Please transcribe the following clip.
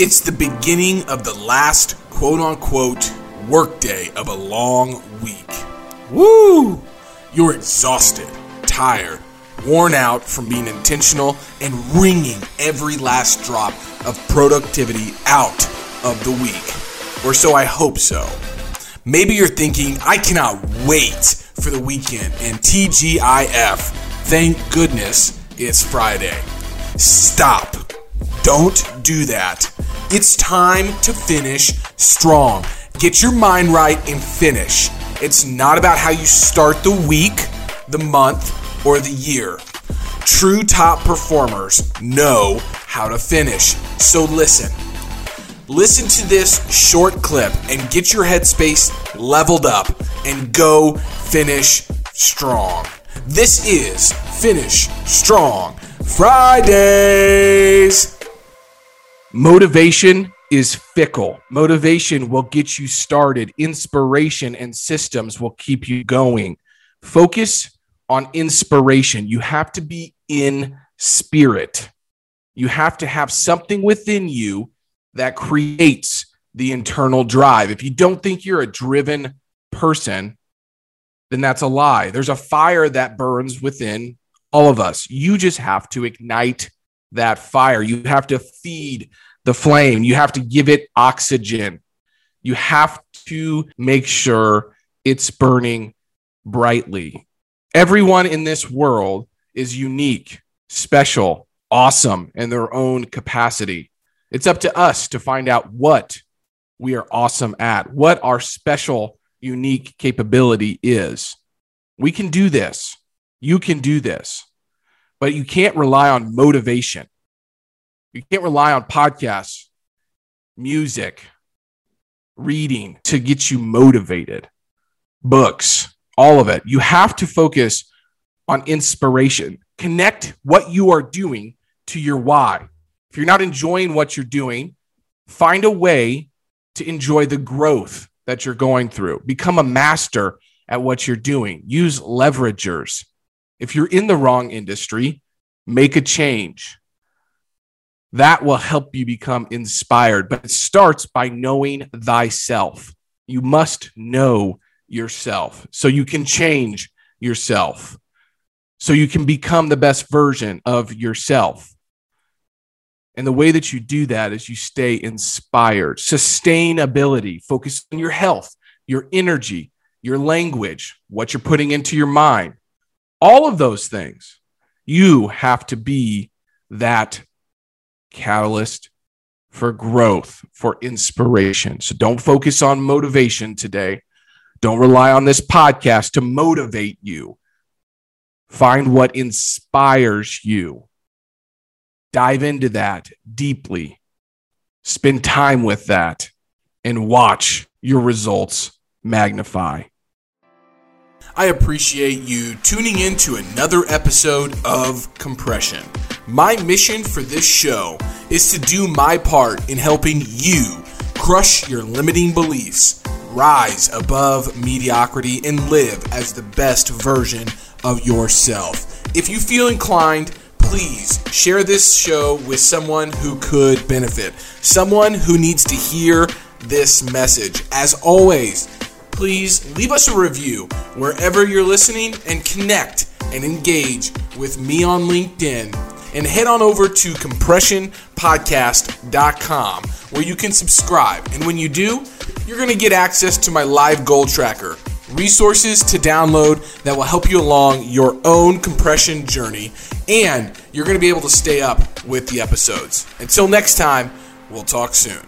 It's the beginning of the last quote unquote workday of a long week. Woo! You're exhausted, tired, worn out from being intentional and wringing every last drop of productivity out of the week. Or so I hope so. Maybe you're thinking, I cannot wait for the weekend and TGIF. Thank goodness it's Friday. Stop. Don't do that. It's time to finish strong. Get your mind right and finish. It's not about how you start the week, the month, or the year. True top performers know how to finish. So listen. Listen to this short clip and get your headspace leveled up and go finish strong. This is Finish Strong Fridays. Motivation is fickle. Motivation will get you started. Inspiration and systems will keep you going. Focus on inspiration. You have to be in spirit. You have to have something within you that creates the internal drive. If you don't think you're a driven person, then that's a lie. There's a fire that burns within all of us. You just have to ignite that fire. You have to feed the flame. You have to give it oxygen. You have to make sure it's burning brightly. Everyone in this world is unique, special, awesome in their own capacity. It's up to us to find out what we are awesome at, what our special, unique capability is. We can do this. You can do this but you can't rely on motivation. You can't rely on podcasts, music, reading to get you motivated, books, all of it. You have to focus on inspiration. Connect what you are doing to your why. If you're not enjoying what you're doing, find a way to enjoy the growth that you're going through. Become a master at what you're doing. Use leveragers. If you're in the wrong industry, make a change. That will help you become inspired, but it starts by knowing thyself. You must know yourself so you can change yourself, so you can become the best version of yourself. And the way that you do that is you stay inspired. Sustainability, focus on your health, your energy, your language, what you're putting into your mind. All of those things. You have to be that catalyst for growth, for inspiration. So don't focus on motivation today. Don't rely on this podcast to motivate you. Find what inspires you. Dive into that deeply. Spend time with that and watch your results magnify. I appreciate you tuning in to another episode of Compression. My mission for this show is to do my part in helping you crush your limiting beliefs, rise above mediocrity, and live as the best version of yourself. If you feel inclined, please share this show with someone who could benefit, someone who needs to hear this message. As always, please leave us a review wherever you're listening and connect and engage with me on LinkedIn. And head on over to compressionpodcast.com where you can subscribe. And when you do, you're going to get access to my live goal tracker, resources to download that will help you along your own compression journey, and you're going to be able to stay up with the episodes. Until next time, we'll talk soon.